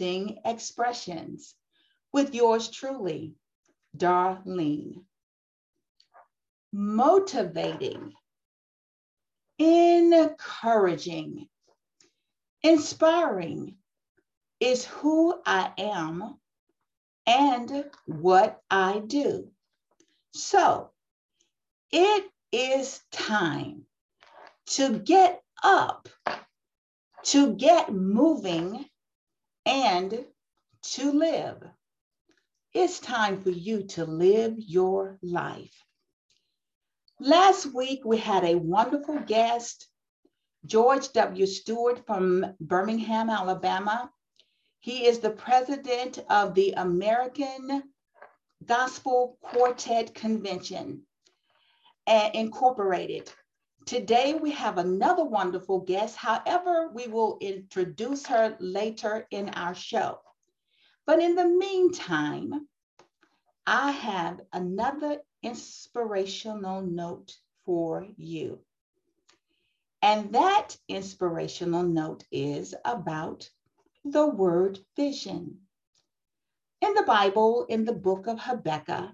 Expressions with yours truly, Darlene. Motivating, encouraging, inspiring is who I am and what I do. So it is time to get up, to get moving, and to live. It's time for you to live your life. Last week, we had a wonderful guest, George W. Stewart from Birmingham, Alabama. He is the president of the American Gospel Quartet Convention uh, Incorporated. Today we have another wonderful guest. However, we will introduce her later in our show. But in the meantime, I have another inspirational note for you. And that inspirational note is about the word vision. In the Bible, in the book of Habakkuk,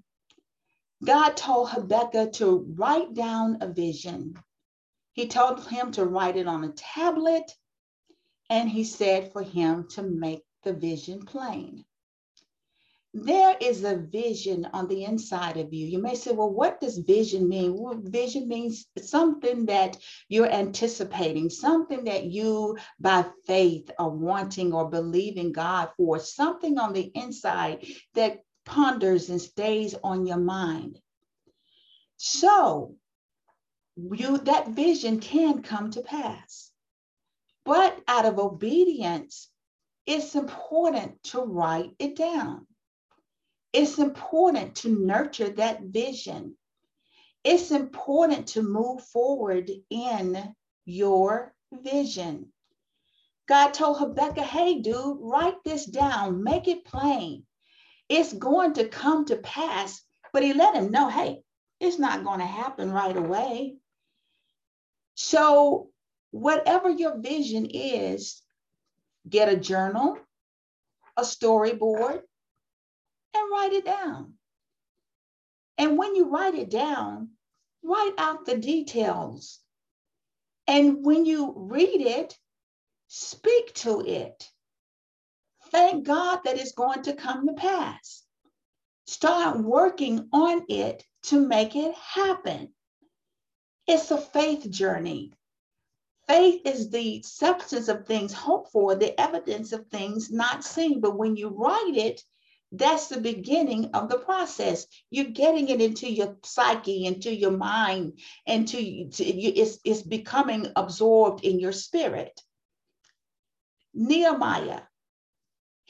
God told Habakkuk to write down a vision. He told him to write it on a tablet, and he said for him to make the vision plain. There is a vision on the inside of you. You may say, well, what does vision mean? Well, vision means something that you're anticipating, something that you, by faith, are wanting or believing God for, something on the inside that ponders and stays on your mind. So you that vision can come to pass. But out of obedience, it's important to write it down. It's important to nurture that vision. It's important to move forward in your vision. God told Habakkuk, hey, dude, write this down, make it plain it's going to come to pass. But he let him know, hey, it's not going to happen right away. So, whatever your vision is, get a journal, a storyboard, and write it down. And when you write it down, write out the details. And when you read it, speak to it. Thank God that it's going to come to pass. Start working on it to make it happen. It's a faith journey. Faith is the substance of things hoped for, the evidence of things not seen. But when you write it, that's the beginning of the process. You're getting it into your psyche, into your mind, into it's, it's becoming absorbed in your spirit. Nehemiah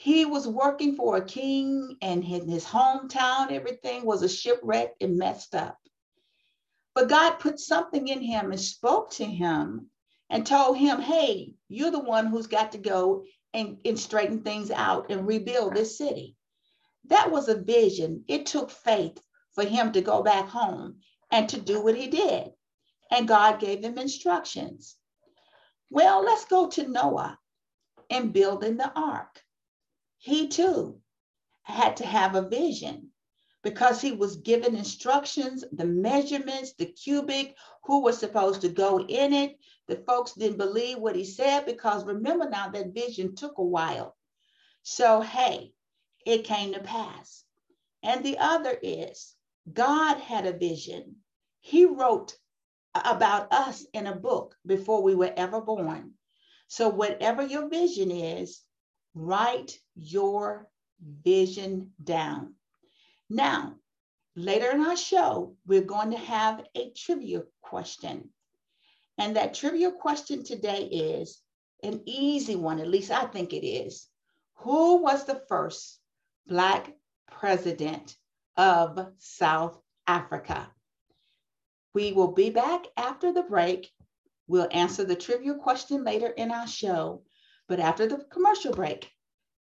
he was working for a king and in his hometown, everything was a shipwreck and messed up. But God put something in him and spoke to him and told him, hey, you're the one who's got to go and, and straighten things out and rebuild this city. That was a vision. It took faith for him to go back home and to do what he did. And God gave him instructions. Well, let's go to Noah and building the ark he too had to have a vision because he was given instructions, the measurements, the cubit, who was supposed to go in it. The folks didn't believe what he said because remember now that vision took a while. So, hey, it came to pass. And the other is God had a vision. He wrote about us in a book before we were ever born. So, whatever your vision is, Write your vision down. Now, later in our show, we're going to have a trivia question. And that trivia question today is an easy one, at least I think it is. Who was the first Black president of South Africa? We will be back after the break. We'll answer the trivia question later in our show. But after the commercial break,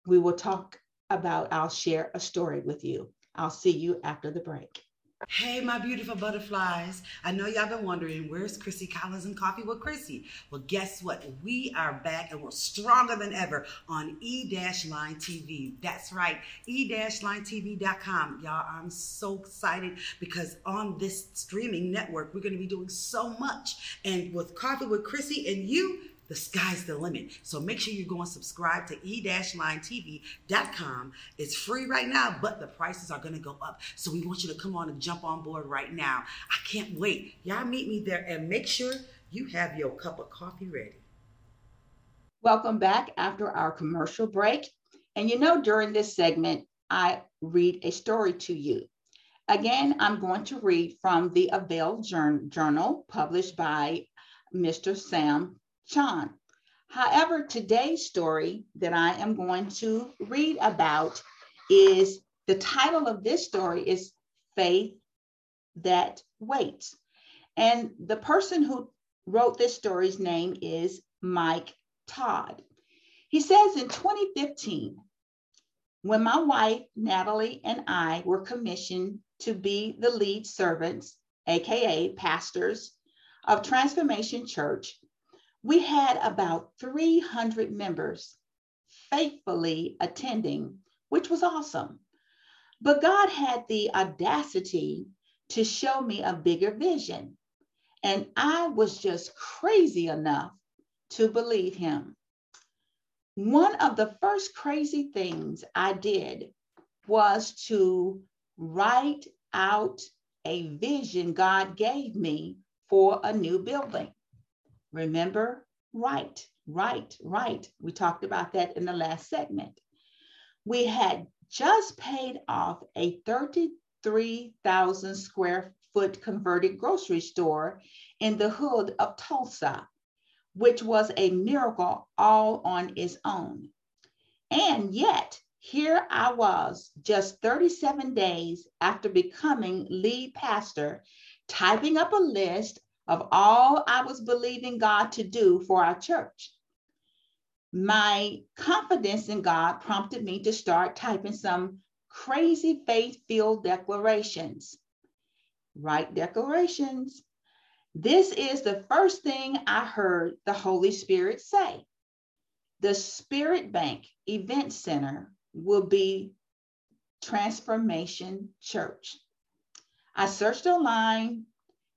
we will talk about, I'll share a story with you. I'll see you after the break. Hey, my beautiful butterflies. I know y'all been wondering, where's Chrissy Collins and Coffee with Chrissy? Well, guess what? We are back and we're stronger than ever on E-Line TV. That's right, E-LineTV.com. Y'all, I'm so excited because on this streaming network, we're going to be doing so much. And with Coffee with Chrissy and you, the sky's the limit. So make sure you go and subscribe to e-linetv.com. It's free right now, but the prices are going to go up. So we want you to come on and jump on board right now. I can't wait. Y'all meet me there and make sure you have your cup of coffee ready. Welcome back after our commercial break. And you know, during this segment, I read a story to you. Again, I'm going to read from the Avail Journal published by Mr. Sam However, today's story that I am going to read about is the title of this story is Faith That Waits. And the person who wrote this story's name is Mike Todd. He says in 2015, when my wife, Natalie, and I were commissioned to be the lead servants, AKA pastors, of Transformation Church, we had about 300 members faithfully attending, which was awesome. But God had the audacity to show me a bigger vision. And I was just crazy enough to believe him. One of the first crazy things I did was to write out a vision God gave me for a new building. Remember, right, right, right. We talked about that in the last segment. We had just paid off a 33,000 square foot converted grocery store in the hood of Tulsa, which was a miracle all on its own. And yet, here I was, just 37 days after becoming lead pastor, typing up a list of all I was believing God to do for our church. My confidence in God prompted me to start typing some crazy faith filled declarations. Write declarations. This is the first thing I heard the Holy Spirit say. The Spirit Bank Event Center will be Transformation Church. I searched online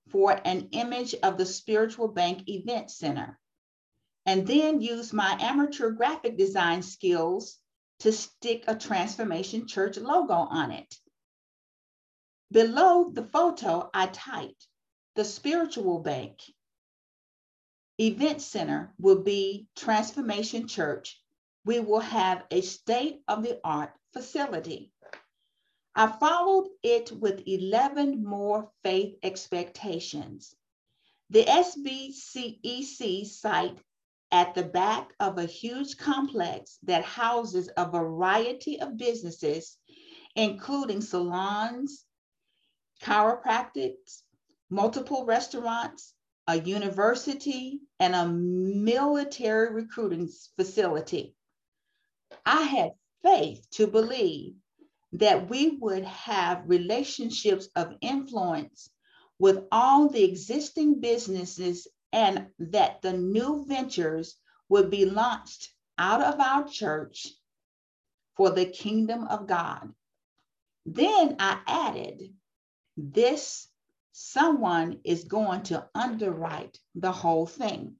for an image of the Spiritual Bank Event Center, and then use my amateur graphic design skills to stick a Transformation Church logo on it. Below the photo, I typed, the Spiritual Bank Event Center will be Transformation Church. We will have a state of the art facility. I followed it with 11 more faith expectations. The SBCEC site at the back of a huge complex that houses a variety of businesses, including salons, chiropractics, multiple restaurants, a university, and a military recruiting facility. I had faith to believe that we would have relationships of influence with all the existing businesses and that the new ventures would be launched out of our church for the kingdom of God. Then I added, this someone is going to underwrite the whole thing.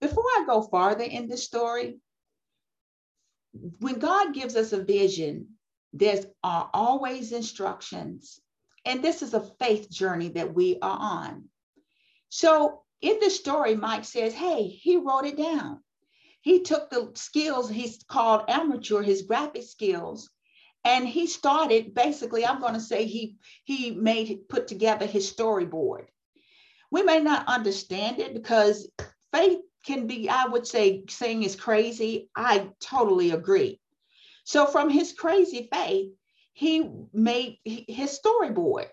Before I go farther in this story, when God gives us a vision, there's are always instructions. And this is a faith journey that we are on. So in the story, Mike says, hey, he wrote it down. He took the skills he's called amateur, his graphic skills, and he started basically, I'm going to say he he made put together his storyboard. We may not understand it because faith can be, I would say, saying is crazy. I totally agree. So from his crazy faith, he made his storyboard.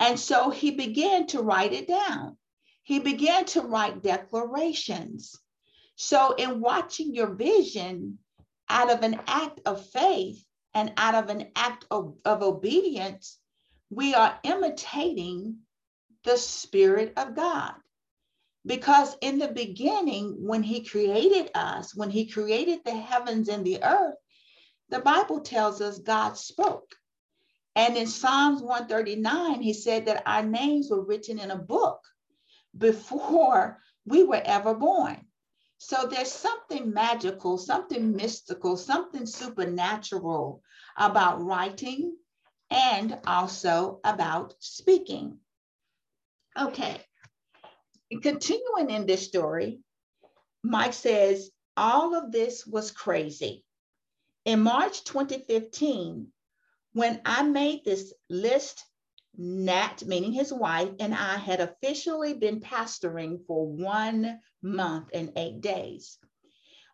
And so he began to write it down. He began to write declarations. So, in watching your vision out of an act of faith and out of an act of, of obedience, we are imitating the Spirit of God. Because in the beginning, when He created us, when He created the heavens and the earth, the Bible tells us God spoke. And in Psalms 139, He said that our names were written in a book before we were ever born. So there's something magical, something mystical, something supernatural about writing and also about speaking. Okay, continuing in this story, Mike says, all of this was crazy. In March 2015, when I made this list, Nat, meaning his wife, and I had officially been pastoring for one month and eight days.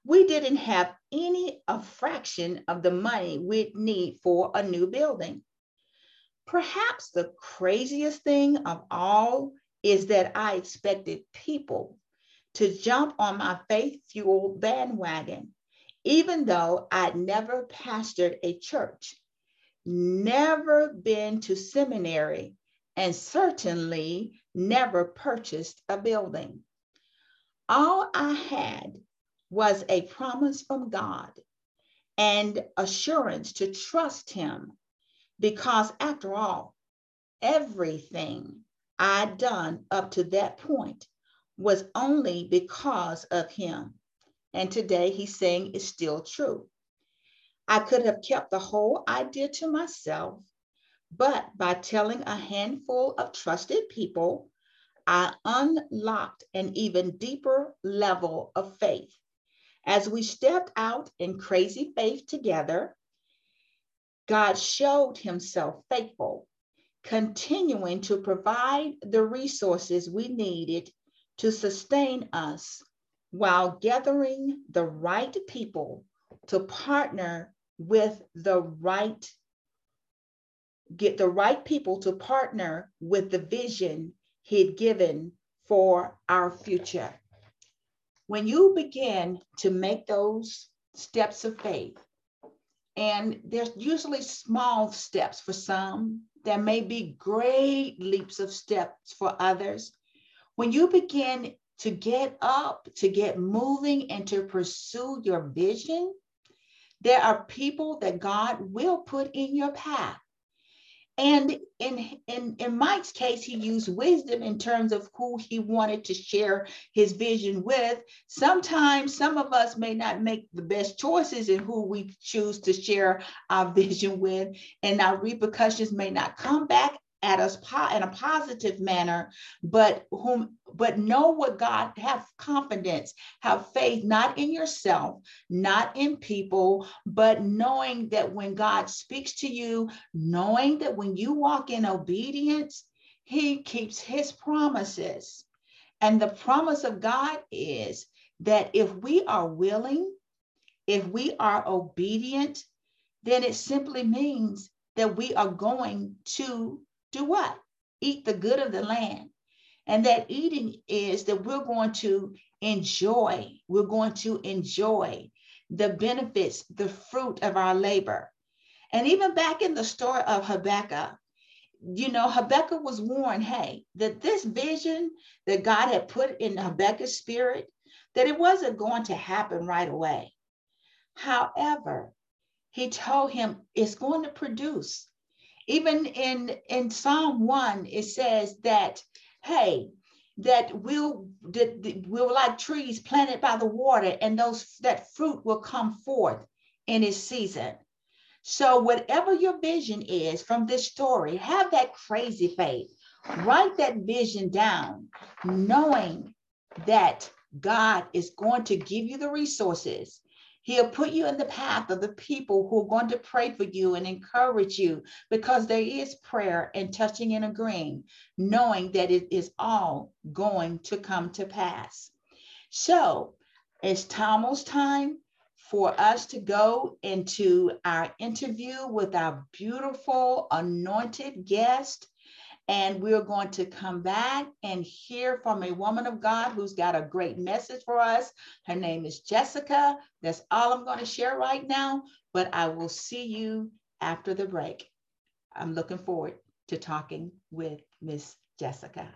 We didn't have any a fraction of the money we'd need for a new building. Perhaps the craziest thing of all is that I expected people to jump on my faith fueled bandwagon, even though I'd never pastored a church, never been to seminary, and certainly never purchased a building. All I had was a promise from God and assurance to trust Him because after all, everything I'd done up to that point was only because of him. And today he's saying it's still true. I could have kept the whole idea to myself, but by telling a handful of trusted people, I unlocked an even deeper level of faith. As we stepped out in crazy faith together, God showed himself faithful, continuing to provide the resources we needed to sustain us while gathering the right people to partner with the right get the right people to partner with the vision he'd given for our future. When you begin to make those steps of faith, and there's usually small steps for some. There may be great leaps of steps for others. When you begin to get up, to get moving, and to pursue your vision, there are people that God will put in your path and in, in, in Mike's case, he used wisdom in terms of who he wanted to share his vision with. Sometimes some of us may not make the best choices in who we choose to share our vision with, and our repercussions may not come back at us in a positive manner, but whom but know what God have confidence, have faith not in yourself, not in people, but knowing that when God speaks to you, knowing that when you walk in obedience, he keeps his promises. And the promise of God is that if we are willing, if we are obedient, then it simply means that we are going to do what? Eat the good of the land. And that eating is that we're going to enjoy, we're going to enjoy the benefits, the fruit of our labor. And even back in the story of Habakkuk, you know, Habakkuk was warned, hey, that this vision that God had put in Habakkuk's spirit, that it wasn't going to happen right away. However, he told him it's going to produce even in, in Psalm 1, it says that, hey, that we'll that we're like trees planted by the water, and those that fruit will come forth in its season. So, whatever your vision is from this story, have that crazy faith. Write that vision down, knowing that God is going to give you the resources He'll put you in the path of the people who are going to pray for you and encourage you because there is prayer and touching and agreeing, knowing that it is all going to come to pass. So it's almost time for us to go into our interview with our beautiful anointed guest. And we're going to come back and hear from a woman of God who's got a great message for us. Her name is Jessica. That's all I'm going to share right now, but I will see you after the break. I'm looking forward to Talking with Miss Jessica.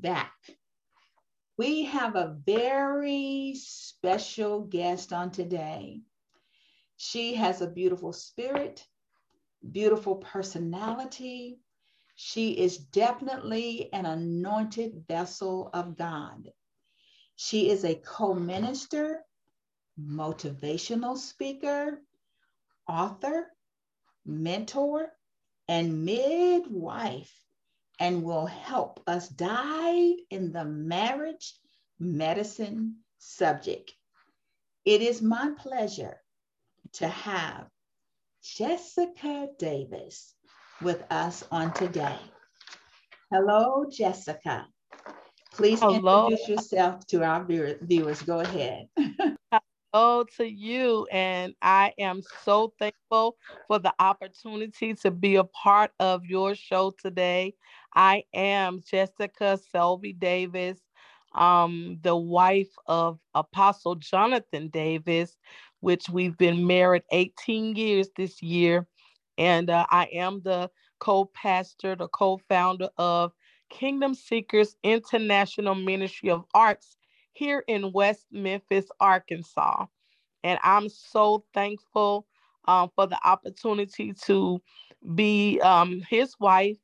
Back. We have a very special guest on today. She has a beautiful spirit, beautiful personality. She is definitely an anointed vessel of God. She is a co minister, motivational speaker, author, mentor, and midwife and will help us dive in the marriage medicine subject. It is my pleasure to have Jessica Davis with us on today. Hello, Jessica. Please Hello. introduce yourself to our viewers. Go ahead. Hello to you, and I am so thankful for the opportunity to be a part of your show today. I am Jessica Selby Davis, um, the wife of Apostle Jonathan Davis, which we've been married 18 years this year. And uh, I am the co pastor, the co founder of Kingdom Seekers International Ministry of Arts here in West Memphis, Arkansas. And I'm so thankful um, for the opportunity to be um, his wife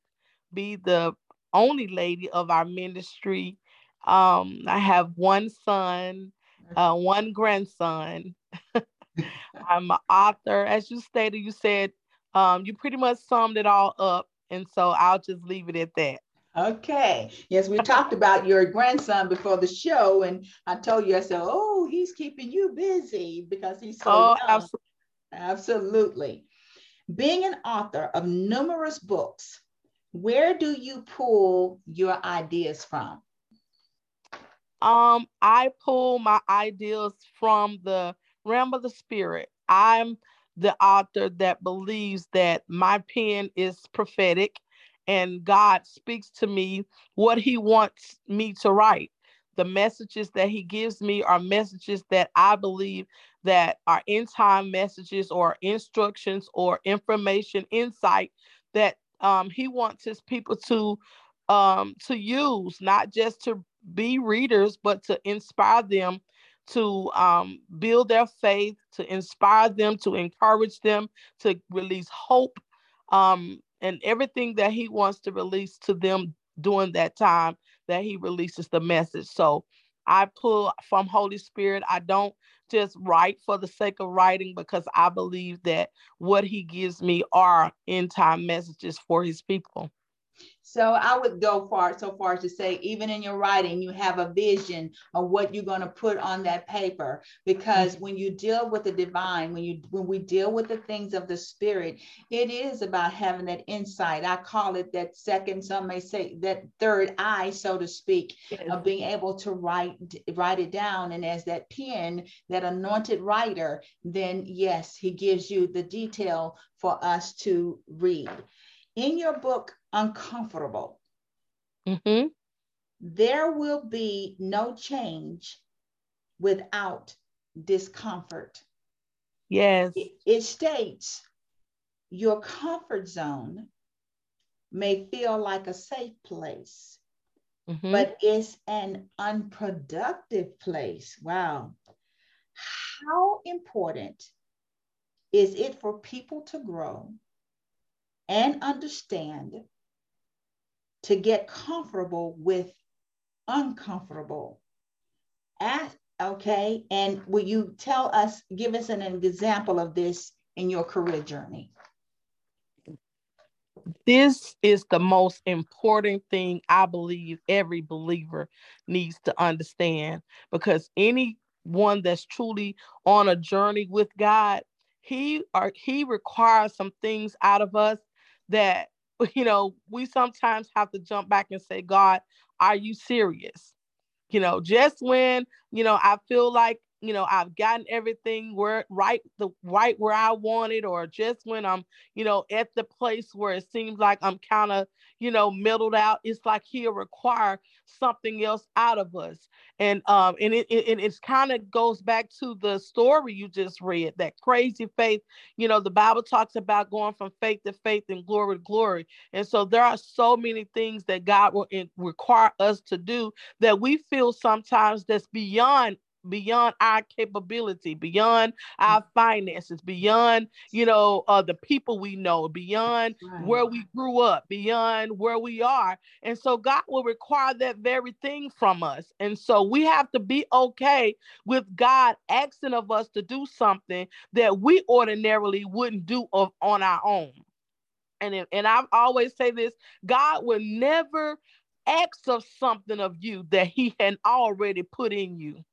be the only lady of our ministry. Um, I have one son, uh, one grandson. I'm an author. As you stated, you said um, you pretty much summed it all up. And so I'll just leave it at that. Okay. Yes, we talked about your grandson before the show, and I told you, I said, oh, he's keeping you busy because he's so oh, young. Absolutely. absolutely. Being an author of numerous books, where do you pull your ideas from? Um, I pull my ideas from the realm of the spirit. I'm the author that believes that my pen is prophetic and God speaks to me what he wants me to write. The messages that he gives me are messages that I believe that are in time messages or instructions or information insight that um, he wants his people to um, to use, not just to be readers, but to inspire them to um, build their faith, to inspire them, to encourage them, to release hope, um, and everything that he wants to release to them during that time that he releases the message. So I pull from Holy Spirit. I don't just write for the sake of writing because I believe that what he gives me are end time messages for his people. So I would go far so far as to say, even in your writing, you have a vision of what you're going to put on that paper. Because mm-hmm. when you deal with the divine, when you when we deal with the things of the spirit, it is about having that insight. I call it that second, some may say that third eye, so to speak, yes. of being able to write write it down. And as that pen, that anointed writer, then yes, he gives you the detail for us to read in your book, Uncomfortable, mm-hmm. there will be no change without discomfort. Yes. It, it states your comfort zone may feel like a safe place, mm-hmm. but it's an unproductive place. Wow. How important is it for people to grow and understand to get comfortable with uncomfortable. Ask, okay, and will you tell us, give us an, an example of this in your career journey? This is the most important thing I believe every believer needs to understand because anyone that's truly on a journey with God, he or he requires some things out of us that you know we sometimes have to jump back and say, God, are you serious? You know, just when you know I feel like you know i've gotten everything where right the right where i wanted or just when i'm you know at the place where it seems like i'm kind of you know middled out it's like he'll require something else out of us. And um and it it, it kind of goes back to the story you just read that crazy faith. You know the bible talks about going from faith to faith and glory to glory. And so there are so many things that god will require us to do that we feel sometimes that's beyond beyond our capability, beyond our mm. finances, beyond, you know, uh, the people we know, beyond right. where we grew up, beyond where we are. And so God will require that very thing from us. And so we have to be okay with God asking of us to do something that we ordinarily wouldn't do of, on our own. And, if, and I always say this God will never ask of something of you that he had already put in you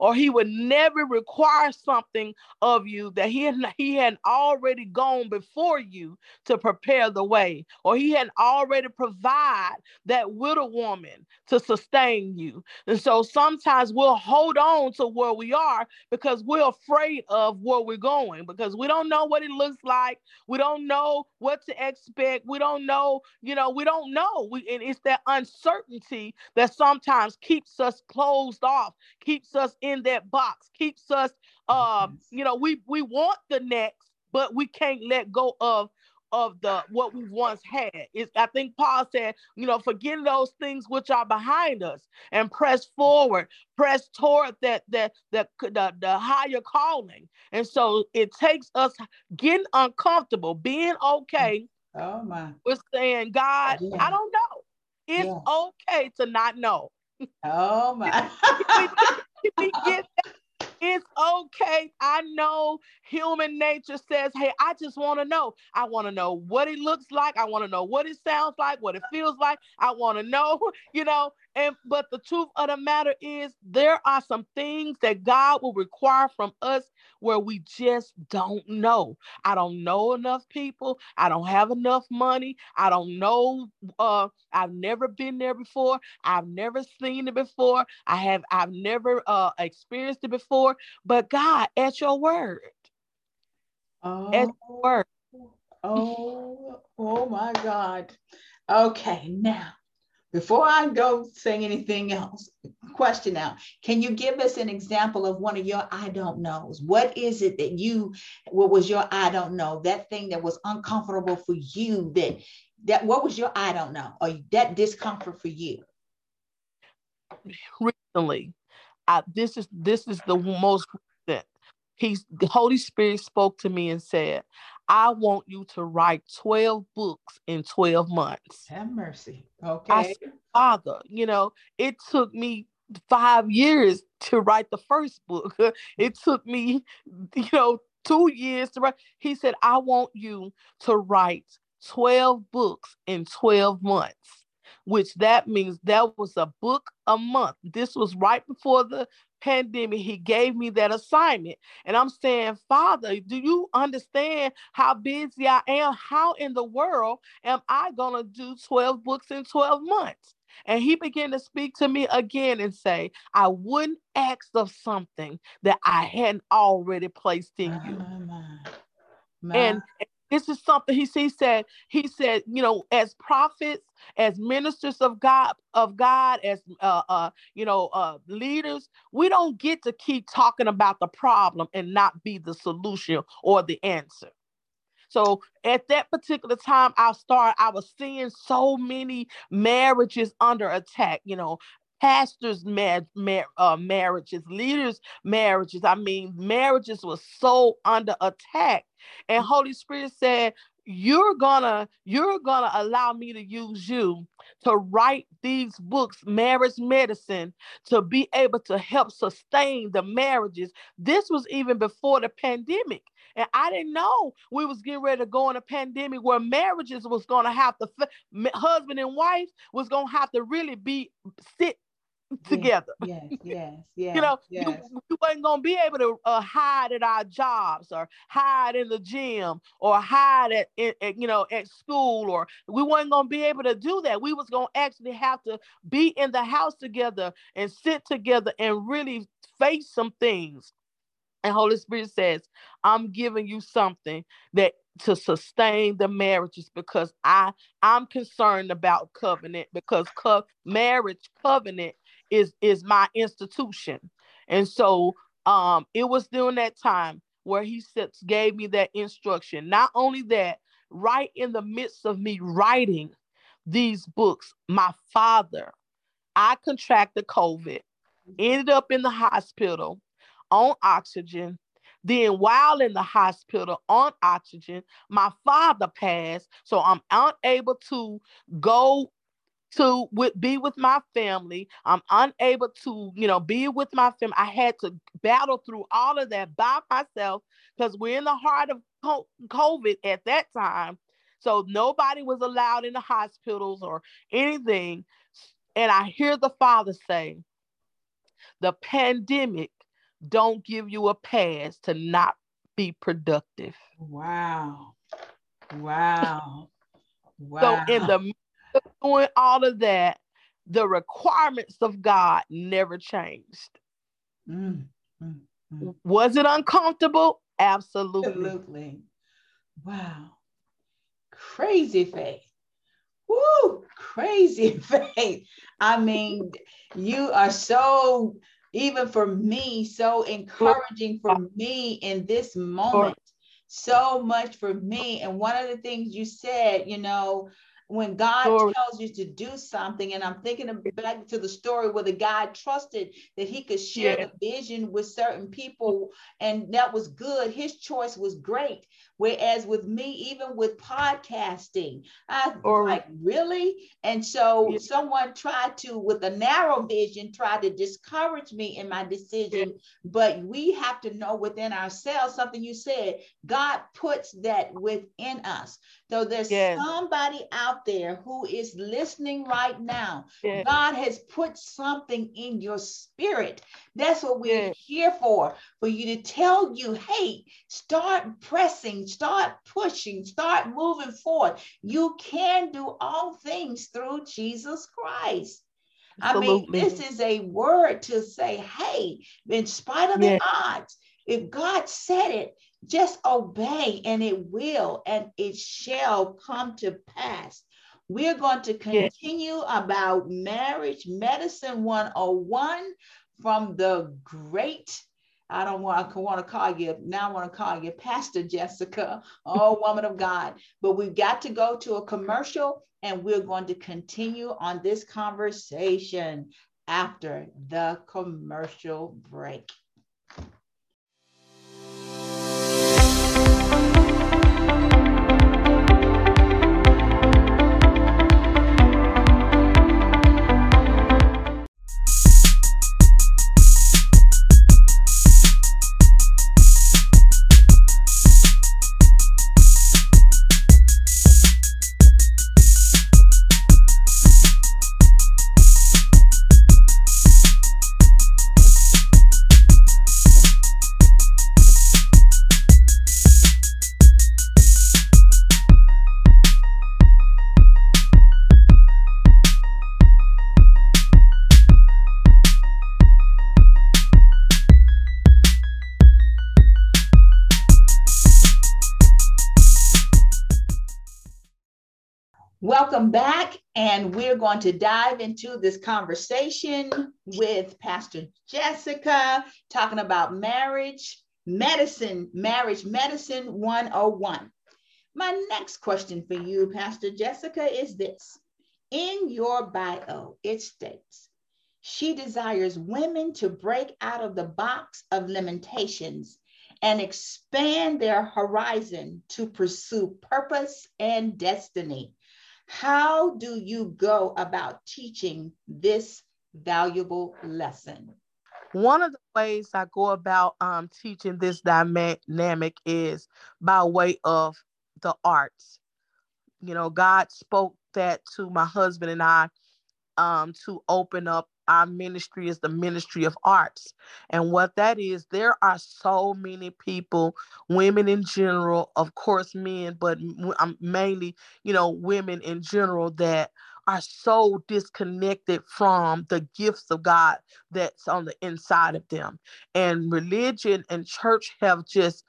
or he would never require something of you that he had, he had already gone before you to prepare the way, or he had already provide that widow woman to sustain you. And so sometimes we'll hold on to where we are because we're afraid of where we're going because we don't know what it looks like. We don't know what to expect. We don't know, you know, we don't know. We, and it's that uncertainty that sometimes keeps us closed off, keeps us in that box, keeps us um, you know, we we want the next, but we can't let go of of the what we once had. Is I think Paul said, you know, forget those things which are behind us and press forward, press toward that that that the, the higher calling. And so it takes us getting uncomfortable, being okay. Oh my. We're saying, God, yeah. I don't know. It's yeah. okay to not know. Oh my. it's okay. I know human nature says, hey, I just want to know. I want to know what it looks like. I want to know what it sounds like, what it feels like. I want to know, you know, and but the truth of the matter is there are some things that God will require from us where we just don't know. I don't know enough people. I don't have enough money. I don't know uh I've never been there before. I've never seen it before. I have I've never uh experienced it before. But God, at your word. Oh, at your word. Oh, oh my God. Okay, now before I go saying anything else, question now. Can you give us an example of one of your I don't knows? What is it that you, what was your I don't know? That thing that was uncomfortable for you that, that what was your I don't know or that discomfort for you? Recently, I, this is this is the most recent. He's the Holy Spirit spoke to me and said, I want you to write 12 books in 12 months. Have mercy. Okay. I said, Father, you know, it took me five years to write the first book. it took me, you know, two years to write. He said, I want you to write 12 books in 12 months, which that means that was a book a month. This was right before the pandemic, he gave me that assignment. And I'm saying, Father, do you understand how busy I am? How in the world am I going to do 12 books in 12 months? And he began to speak to me again and say, I wouldn't ask of something that I hadn't already placed in you. My, my. And this is something he, he said, he said, you know, as prophets, as ministers of God, of God, as uh, uh, you know, uh, leaders, we don't get to keep talking about the problem and not be the solution or the answer. So at that particular time, I started, I was seeing so many marriages under attack, you know, pastors' mar- mar- uh, marriages, leaders' marriages. I mean, marriages were so under attack. And Holy Spirit said, you're gonna you're gonna allow me to use you to write these books marriage medicine to be able to help sustain the marriages this was even before the pandemic and i didn't know we was getting ready to go in a pandemic where marriages was going to have to husband and wife was going to have to really be sit together. Yes, yes, yes. you know, yes. You, you wasn't gonna be able to uh, hide at our jobs or hide in the gym or hide at, at, at, you know at school or we weren't gonna be able to do that. We was gonna actually have to be in the house together and sit together and really face some things. And Holy Spirit says, I'm giving you something that to sustain the marriages because I I'm concerned about covenant because co- marriage covenant is is my institution. And so um it was during that time where he said, gave me that instruction. Not only that, right in the midst of me writing these books, my father, I contracted COVID, ended up in the hospital on oxygen. Then, while in the hospital on oxygen, my father passed. So I'm unable to go to with, be with my family. I'm unable to, you know, be with my family. I had to battle through all of that by myself because we're in the heart of COVID at that time. So nobody was allowed in the hospitals or anything. And I hear the father say, the pandemic don't give you a pass to not be productive. Wow. Wow. Wow. So in the doing all of that, the requirements of God never changed. Mm, mm, mm. Was it uncomfortable? Absolutely. Absolutely. Wow. Crazy faith. Woo, crazy faith. I mean, you are so, even for me, so encouraging for me in this moment. So much for me. And one of the things you said, you know, when God Glory. tells you to do something, and I'm thinking back to the story where the guy trusted that he could share yeah. the vision with certain people, and that was good. His choice was great. Whereas with me, even with podcasting, I or, like really, and so yeah. someone tried to, with a narrow vision, try to discourage me in my decision. Yeah. But we have to know within ourselves something you said. God puts that within us. So there's somebody out there who is listening right now, yeah. God has put something in your spirit. That's what we're yeah. here for, for you to tell you, hey, start pressing, start pushing, start moving forward. You can do all things through Jesus Christ. Absolutely. I mean, this is a word to say, hey, in spite of yeah. the odds, if God said it, just obey and it will and it shall come to pass. We're going to continue about marriage medicine 101 from the great I don't want I want to call you now. I want to call you Pastor Jessica, oh woman of God. But we've got to go to a commercial, and we're going to continue on this conversation after the commercial break. And we're going to dive into this conversation with Pastor Jessica, talking about marriage, medicine, marriage medicine 101. My next question for you, Pastor Jessica, is this In your bio, it states, she desires women to break out of the box of limitations and expand their horizon to pursue purpose and destiny. How do you go about teaching this valuable lesson? One of the ways I go about um, teaching this dynamic is by way of the arts. You know, God spoke that to my husband and I um, to open up our ministry is the ministry of arts. And what that is, there are so many people, women in general, of course, men, but mainly, you know, women in general that are so disconnected from the gifts of God that's on the inside of them. And religion and church have just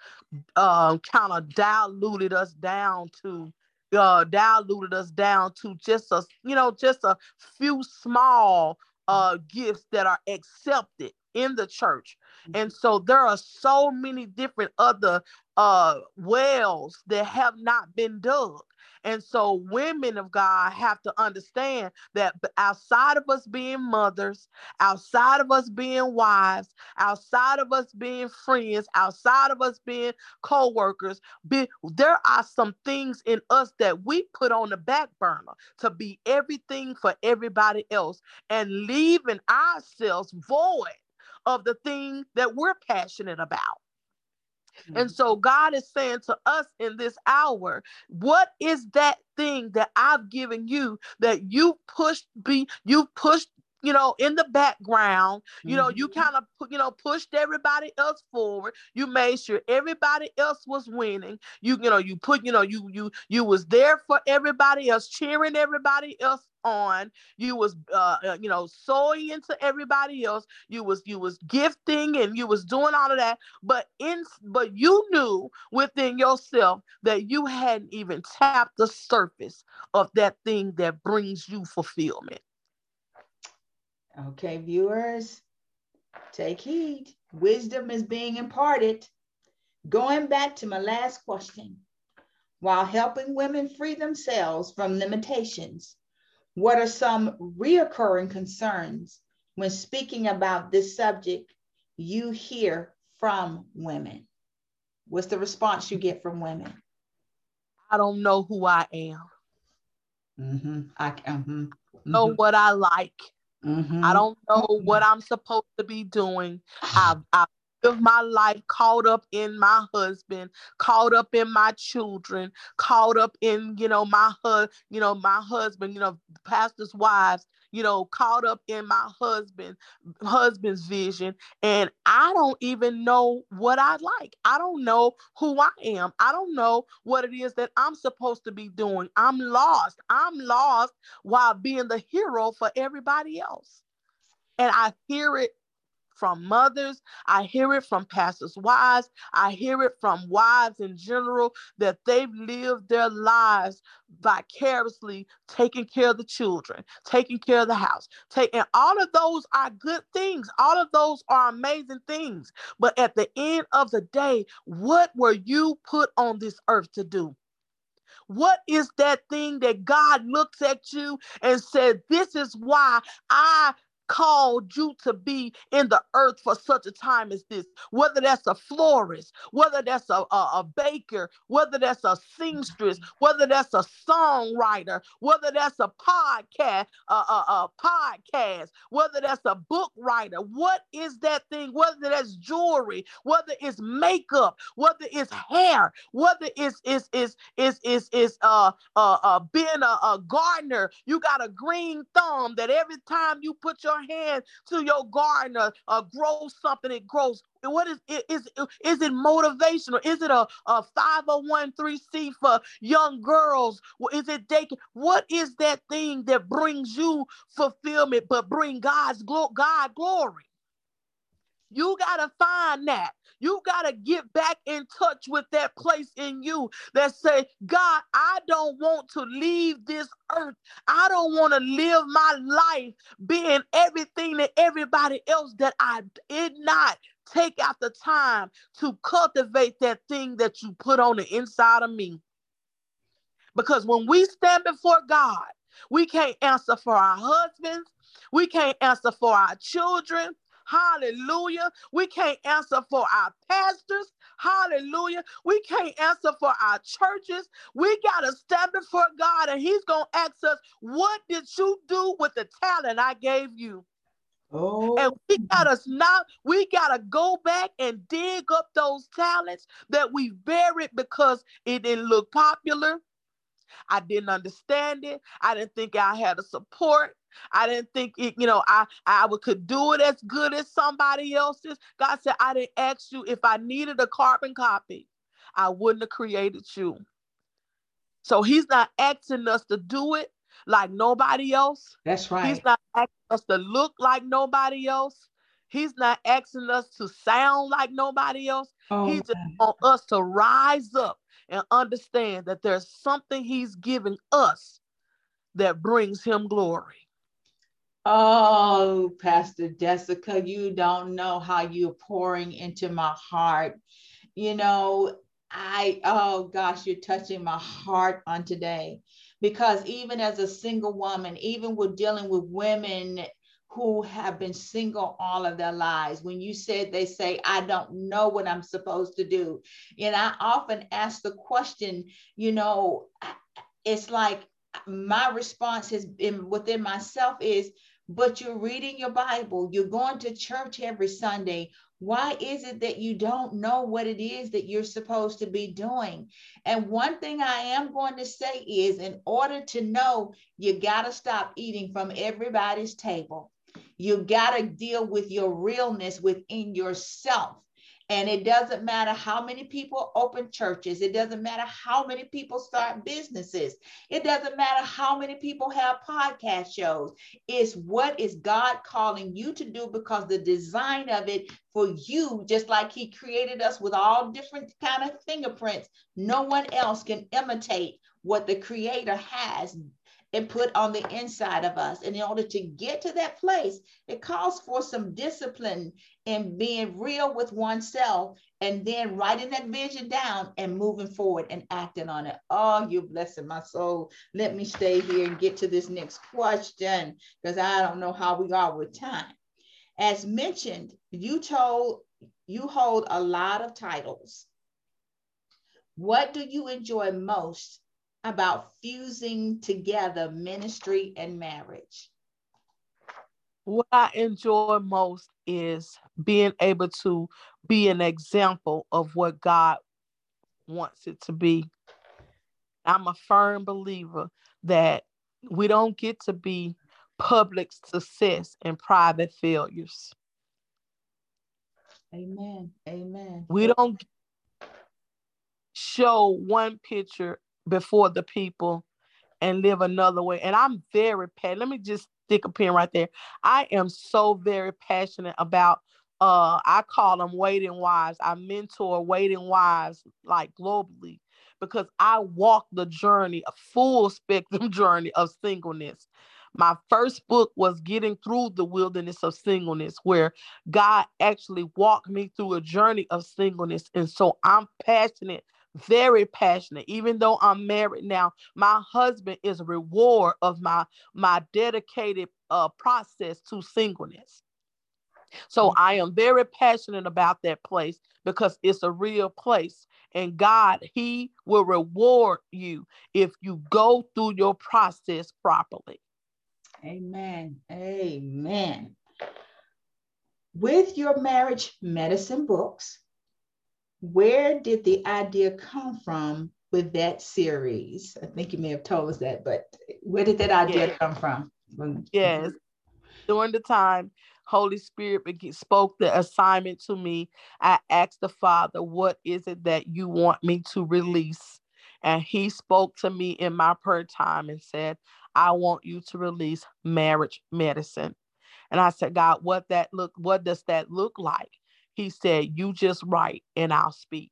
um, kind of diluted us down to uh, diluted us down to just a you know just a few small uh, gifts that are accepted in the church. And so there are so many different other uh, wells that have not been dug. And so, women of God have to understand that outside of us being mothers, outside of us being wives, outside of us being friends, outside of us being co workers, be, there are some things in us that we put on the back burner to be everything for everybody else and leaving ourselves void of the thing that we're passionate about. And so God is saying to us in this hour, what is that thing that I've given you that you pushed be you pushed you know, in the background. You know, mm-hmm. you kind of, you know, pushed everybody else forward. You made sure everybody else was winning. You, you know, you put, you know, you, you, you was there for everybody else, cheering everybody else on you was uh, uh, you know sewing into everybody else you was you was gifting and you was doing all of that but in but you knew within yourself that you hadn't even tapped the surface of that thing that brings you fulfillment Okay, viewers, take heed. Wisdom is being imparted. Going back to my last question, while helping women free themselves from limitations, what are some reoccurring concerns when speaking about this subject you hear from women? What's the response you get from women? I don't know who I am. Mm-hmm. I mm-hmm. know mm-hmm. what I like. Mm-hmm. I don't know what I'm supposed to be doing. I've, I've lived my life caught up in my husband, caught up in my children, caught up in, you know, my husband, you know, my husband, you know, pastor's wives, you know, caught up in my husband, husband's vision. And I don't even know what I like. I don't know who I am. I don't know what it is that I'm supposed to be doing. I'm lost. I'm lost while being the hero for everybody else. And I hear it from mothers. I hear it from pastors' wives. I hear it from wives in general that they've lived their lives vicariously taking care of the children, taking care of the house. Take, and all of those are good things. All of those are amazing things. But at the end of the day, what were you put on this earth to do? What is that thing that God looks at you and said, This is why I called you to be in the earth for such a time as this. Whether that's a florist, whether that's a, a, a baker, whether that's a seamstress, whether that's a songwriter, whether that's a podcast, a, a, a podcast, whether that's a book writer. What is that thing? Whether that's jewelry, whether it's makeup, whether it's hair, whether it's is is is is is uh uh, uh being a, a gardener. You got a green thumb that every time you put your hand to your garden or, or uh, grow something, it grows. What is it? Is, is it motivational? Is it a, a 501c for young girls? Is it they? What is that thing that brings you fulfillment but bring God's God glory? You got to find that. You got to get back in touch with that place in you that say, God, I don't want to leave this earth. I don't want to live my life being everything that everybody else that I did not take out the time to cultivate that thing that you put on the inside of me. Because when we stand before God, we can't answer for our husbands, we can't answer for our children, Hallelujah. We can't answer for our pastors. Hallelujah. We can't answer for our churches. We got to stand before God and He's going to ask us, What did you do with the talent I gave you? Oh. And we oh. gotta not, we gotta go back and dig up those talents that we buried because it didn't look popular. I didn't understand it. I didn't think I had a support. I didn't think it, you know, I I could do it as good as somebody else's. God said, I didn't ask you if I needed a carbon copy, I wouldn't have created you. So he's not asking us to do it like nobody else. That's right. He's not asking us to look like nobody else. He's not asking us to sound like nobody else. Oh, he just want us to rise up and understand that there's something he's giving us that brings him glory. Oh, Pastor Jessica, you don't know how you're pouring into my heart. You know, I, oh gosh, you're touching my heart on today because even as a single woman, even with dealing with women who have been single all of their lives. When you said they say, I don't know what I'm supposed to do. And I often ask the question, you know, it's like my response has been within myself is, but you're reading your Bible, you're going to church every Sunday. Why is it that you don't know what it is that you're supposed to be doing? And one thing I am going to say is in order to know, you got to stop eating from everybody's table. You got to deal with your realness within yourself. And it doesn't matter how many people open churches. It doesn't matter how many people start businesses. It doesn't matter how many people have podcast shows. It's what is God calling you to do because the design of it for you, just like he created us with all different kind of fingerprints, no one else can imitate what the creator has and put on the inside of us. And in order to get to that place, it calls for some discipline in being real with oneself and then writing that vision down and moving forward and acting on it. Oh, you're blessing my soul. Let me stay here and get to this next question because I don't know how we are with time. As mentioned, you told you hold a lot of titles. What do you enjoy most about fusing together ministry and marriage? What I enjoy most is being able to be an example of what God wants it to be. I'm a firm believer that we don't get to be public success and private failures. Amen. Amen. We don't show one picture before the people and live another way. And I'm very passionate. Let me just stick a pin right there. I am so very passionate about uh I call them waiting wives. I mentor waiting wives like globally because I walk the journey, a full spectrum journey of singleness. My first book was Getting Through the Wilderness of Singleness, where God actually walked me through a journey of singleness. And so I'm passionate very passionate. Even though i'm married now my husband is a reward of my my dedicated uh, process to singleness. So i am very passionate about that place because it's a real place. And god he will reward you if you go through your process properly. Amen. Amen. With your marriage medicine books where did the idea come from with that series? I think you may have told us that, but where did that idea yes. come from? Mm-hmm. Yes. During the time Holy Spirit spoke the assignment to me, I asked the Father, What is it that you want me to release? And he spoke to me in my prayer time and said, I want you to release marriage medicine. And I said, God, what that look, what does that look like? He said, You just write and I'll speak.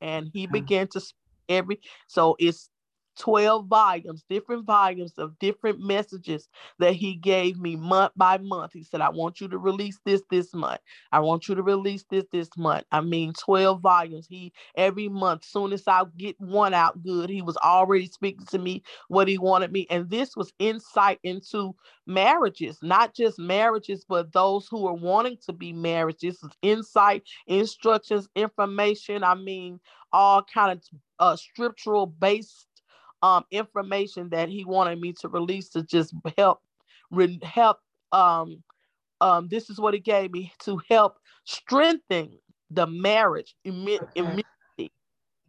And he hmm. began to every so it's 12 volumes, different volumes of different messages that he gave me month by month. He said, I want you to release this this month. I want you to release this this month. I mean, 12 volumes. He every month, soon as I get one out good, he was already speaking to me what he wanted me. And this was insight into marriages, not just marriages, but those who are wanting to be married. This is insight, instructions, information. I mean, all kind of uh, scriptural based um, information that he wanted me to release to just help re- help um, um, this is what he gave me to help strengthen the marriage imme- okay. immediately.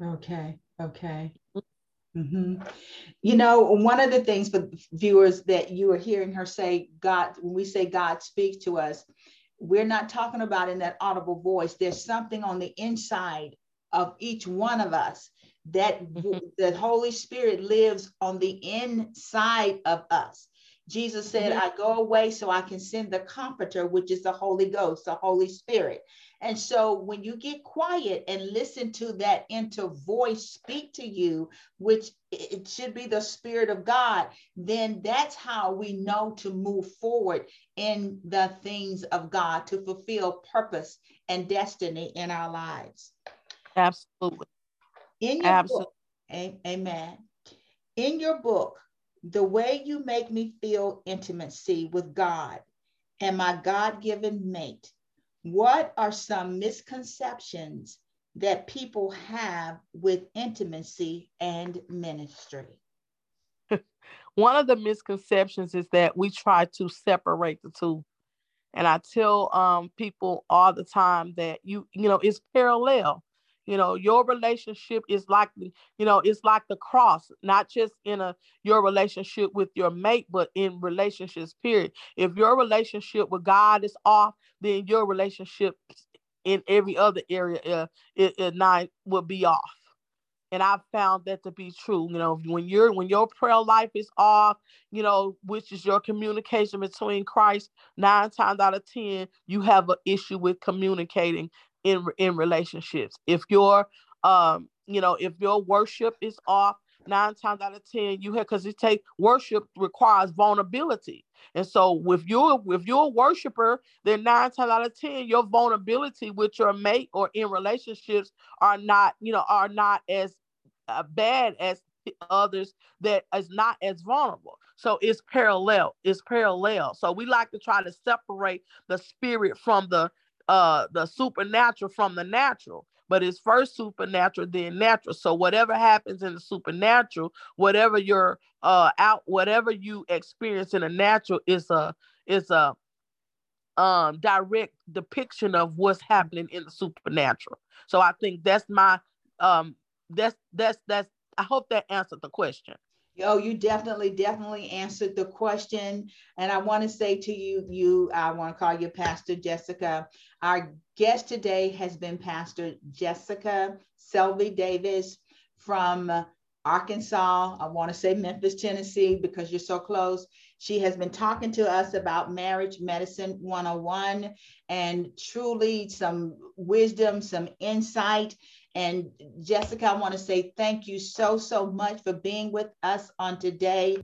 Okay. Okay. Mm-hmm. You know, one of the things for viewers that you are hearing her say, God, when we say God speaks to us, we're not talking about in that audible voice. There's something on the inside of each one of us that the Holy Spirit lives on the inside of us. Jesus said, mm-hmm. I go away so I can send the comforter, which is the Holy Ghost, the Holy Spirit. And so when you get quiet and listen to that inner voice speak to you, which it should be the Spirit of God, then that's how we know to move forward in the things of God to fulfill purpose and destiny in our lives. Absolutely. In your Absolutely. book, amen. In your book, the way you make me feel intimacy with God and my God given mate, what are some misconceptions that people have with intimacy and ministry? One of the misconceptions is that we try to separate the two. And I tell um, people all the time that you, you know, it's parallel you know your relationship is like you know it's like the cross not just in a your relationship with your mate but in relationships period if your relationship with god is off then your relationship in every other area uh, it, it not will be off and I've found that to be true. You know, when you're when your prayer life is off, you know, which is your communication between Christ, nine times out of ten, you have an issue with communicating in in relationships. If your um, you know, if your worship is off, nine times out of ten, you have because it take worship requires vulnerability. And so if you're if you're a worshiper, then nine times out of ten, your vulnerability with your mate or in relationships are not, you know, are not as uh, bad as others that is not as vulnerable. So it's parallel. It's parallel. So we like to try to separate the spirit from the uh the supernatural from the natural but it's first supernatural then natural. So whatever happens in the supernatural whatever your uh out whatever you experience in the natural is a is a um direct depiction of what's happening in the supernatural. So i think that's my um that's that's that's i hope that answered the question Yo, you definitely, definitely answered the question. And I want to say to you, you, I want to call you Pastor Jessica. Our guest today has been Pastor Jessica Selby Davis from Arkansas. I want to say Memphis, Tennessee, because you're so close. She has been talking to us about marriage medicine 101 and truly some wisdom, some insight and Jessica, I want to say thank you so, so much for being with us on today.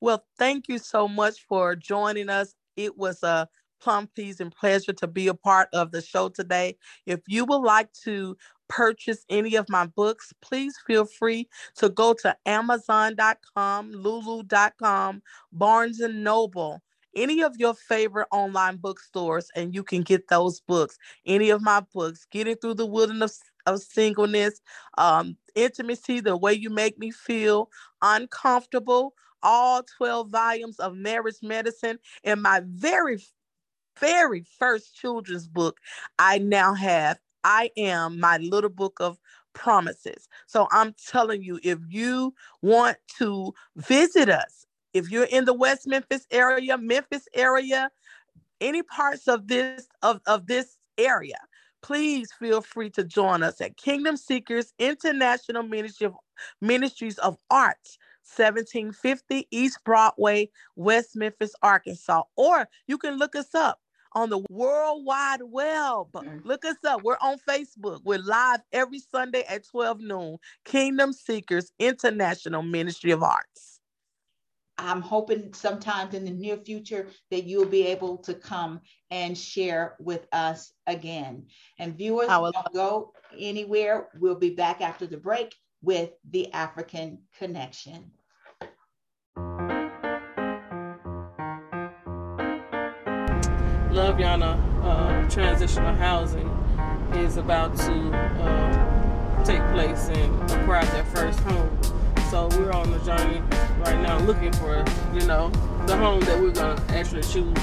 Well, thank you so much for joining us. It was a plum pleasing pleasure to be a part of the show today. If you would like to purchase any of my books, please feel free to go to Amazon.com, Lulu.com, Barnes and Noble, any of your favorite online bookstores, and you can get those books. Any of my books, Getting Through the Wilderness of singleness, um, intimacy, the way you make me feel uncomfortable, all 12 volumes of marriage medicine, and my very, very first children's book I now have. I am my little book of promises. So I'm telling you, if you want to visit us, if you're in the West Memphis area, Memphis area, any parts of this of, of this area, please feel free to join us at Kingdom Seekers International Ministry of, Ministries of Arts, 1750 East Broadway, West Memphis, Arkansas. Or you can look us up on the World Wide Web. Mm. Look us up. We're on Facebook. We're live every Sunday at 12 noon. Kingdom Seekers International Ministry of Arts. I'm hoping sometimes in the near future that you'll be able to come and share with us again. And viewers, don't go anywhere. We'll be back after the break with the African Connection. Loviana uh, transitional housing is about to uh, take place and acquire their first home. So we're on the journey right now looking for, you know, the home that we're gonna actually choose.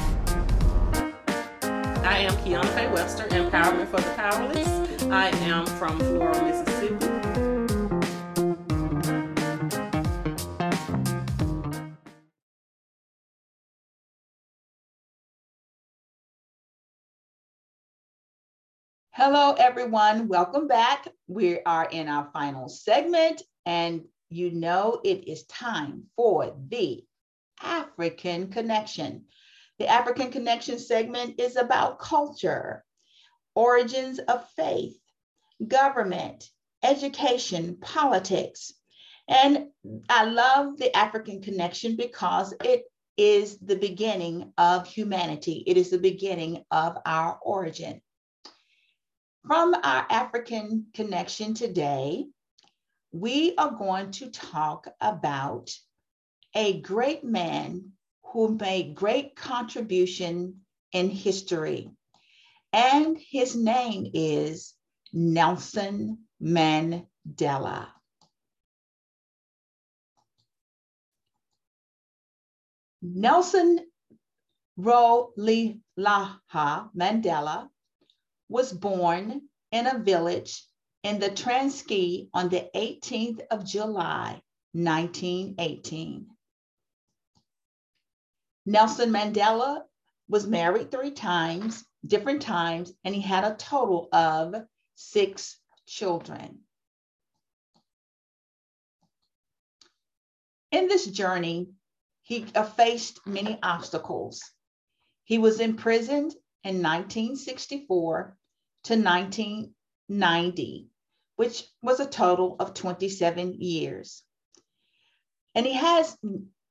I am Kiana Webster, Empowerment for the Powerless. I am from Floral, Mississippi. Hello, everyone. Welcome back. We are in our final segment, and you know it is time for the African Connection. The African Connection segment is about culture, origins of faith, government, education, politics. And I love the African Connection because it is the beginning of humanity, it is the beginning of our origin. From our African connection today, we are going to talk about a great man who made great contribution in history. And his name is Nelson Mandela. Nelson Rolihlahla Mandela was born in a village in the Transkei on the 18th of July, 1918. Nelson Mandela was married three times, different times, and he had a total of six children. In this journey, he faced many obstacles. He was imprisoned in 1964 to 1990, which was a total of 27 years. And he has,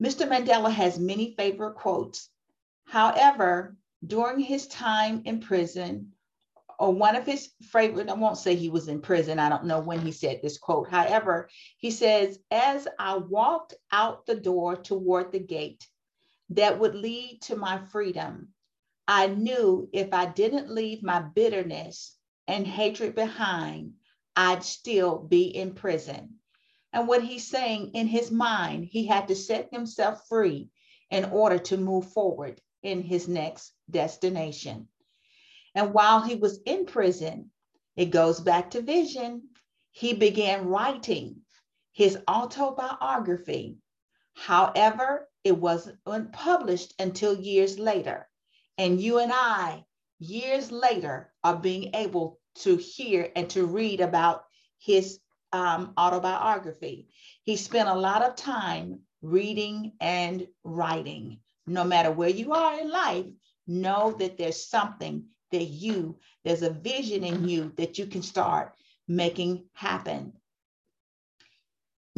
Mr. Mandela has many favorite quotes. However, during his time in prison, or one of his favorite, I won't say he was in prison, I don't know when he said this quote. However, he says, As I walked out the door toward the gate that would lead to my freedom, I knew if I didn't leave my bitterness and hatred behind, I'd still be in prison. And what he's saying in his mind, he had to set himself free in order to move forward in his next destination. And while he was in prison, it goes back to vision. He began writing his autobiography. However, it wasn't published until years later. And you and I, years later, are being able to hear and to read about his um, autobiography. He spent a lot of time reading and writing. No matter where you are in life, know that there's something that you, there's a vision in you that you can start making happen.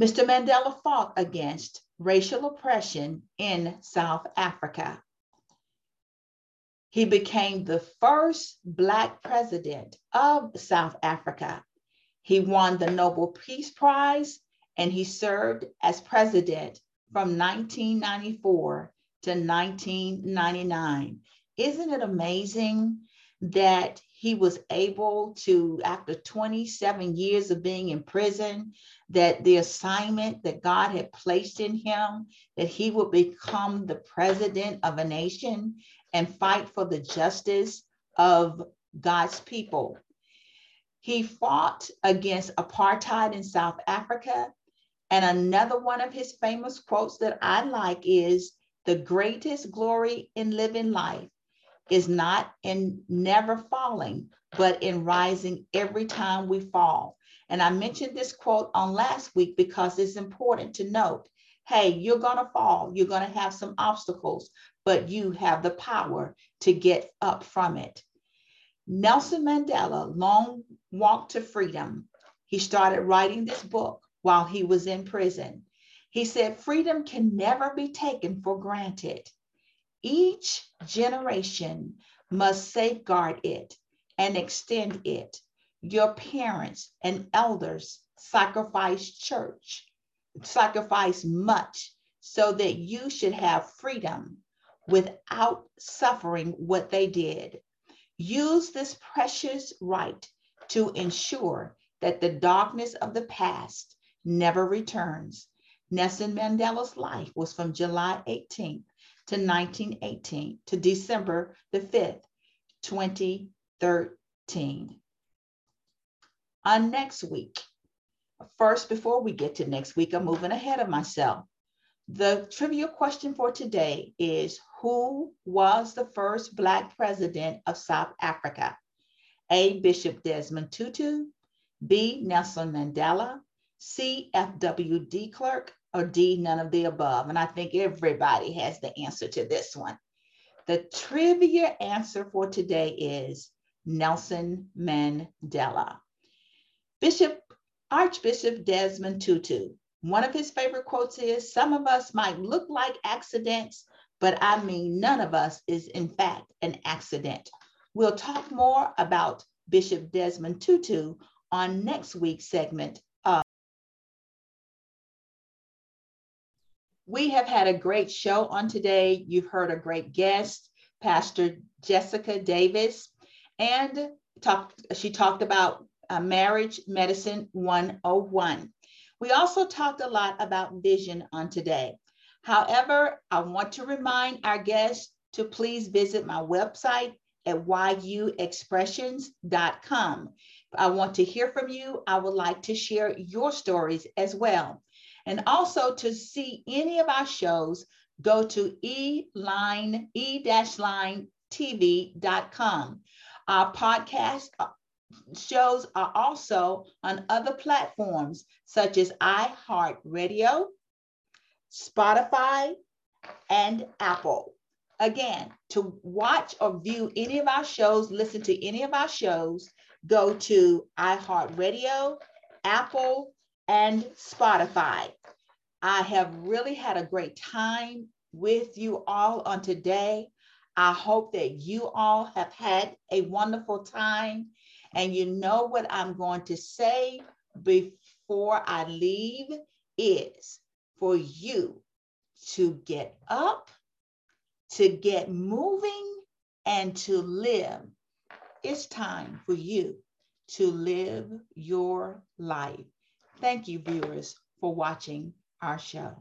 Mr. Mandela fought against racial oppression in South Africa. He became the first Black president of South Africa. He won the Nobel Peace Prize and he served as president from 1994 to 1999. Isn't it amazing that he was able to, after 27 years of being in prison, that the assignment that God had placed in him, that he would become the president of a nation and fight for the justice of God's people. He fought against apartheid in South Africa. And another one of his famous quotes that I like is the greatest glory in living life is not in never falling, but in rising every time we fall. And I mentioned this quote on last week because it's important to note hey, you're going to fall, you're going to have some obstacles, but you have the power to get up from it. Nelson Mandela, Long Walk to Freedom, he started writing this book while he was in prison. He said, Freedom can never be taken for granted. Each generation must safeguard it and extend it. Your parents and elders sacrificed church, sacrificed much so that you should have freedom without suffering what they did. Use this precious right to ensure that the darkness of the past never returns. Nelson Mandela's life was from July 18th to 1918 to December the 5th, 2013. On uh, next week, first, before we get to next week, I'm moving ahead of myself. The trivia question for today is Who was the first Black president of South Africa? A. Bishop Desmond Tutu, B. Nelson Mandela, C. F.W. de Klerk, or D. None of the above. And I think everybody has the answer to this one. The trivia answer for today is Nelson Mandela. Bishop Archbishop Desmond Tutu one of his favorite quotes is Some of us might look like accidents, but I mean, none of us is in fact an accident. We'll talk more about Bishop Desmond Tutu on next week's segment. We have had a great show on today. You've heard a great guest, Pastor Jessica Davis, and talked, she talked about uh, Marriage Medicine 101. We also talked a lot about vision on today. However, I want to remind our guests to please visit my website at yuexpressions.com. I want to hear from you. I would like to share your stories as well. And also to see any of our shows, go to e-line, e-line tv.com. Our podcast uh, shows are also on other platforms such as iHeartRadio, Spotify, and Apple. Again, to watch or view any of our shows, listen to any of our shows, go to iHeartRadio, Apple, and Spotify. I have really had a great time with you all on today. I hope that you all have had a wonderful time and you know what I'm going to say before I leave is for you to get up, to get moving, and to live. It's time for you to live your life. Thank you, viewers, for watching our show.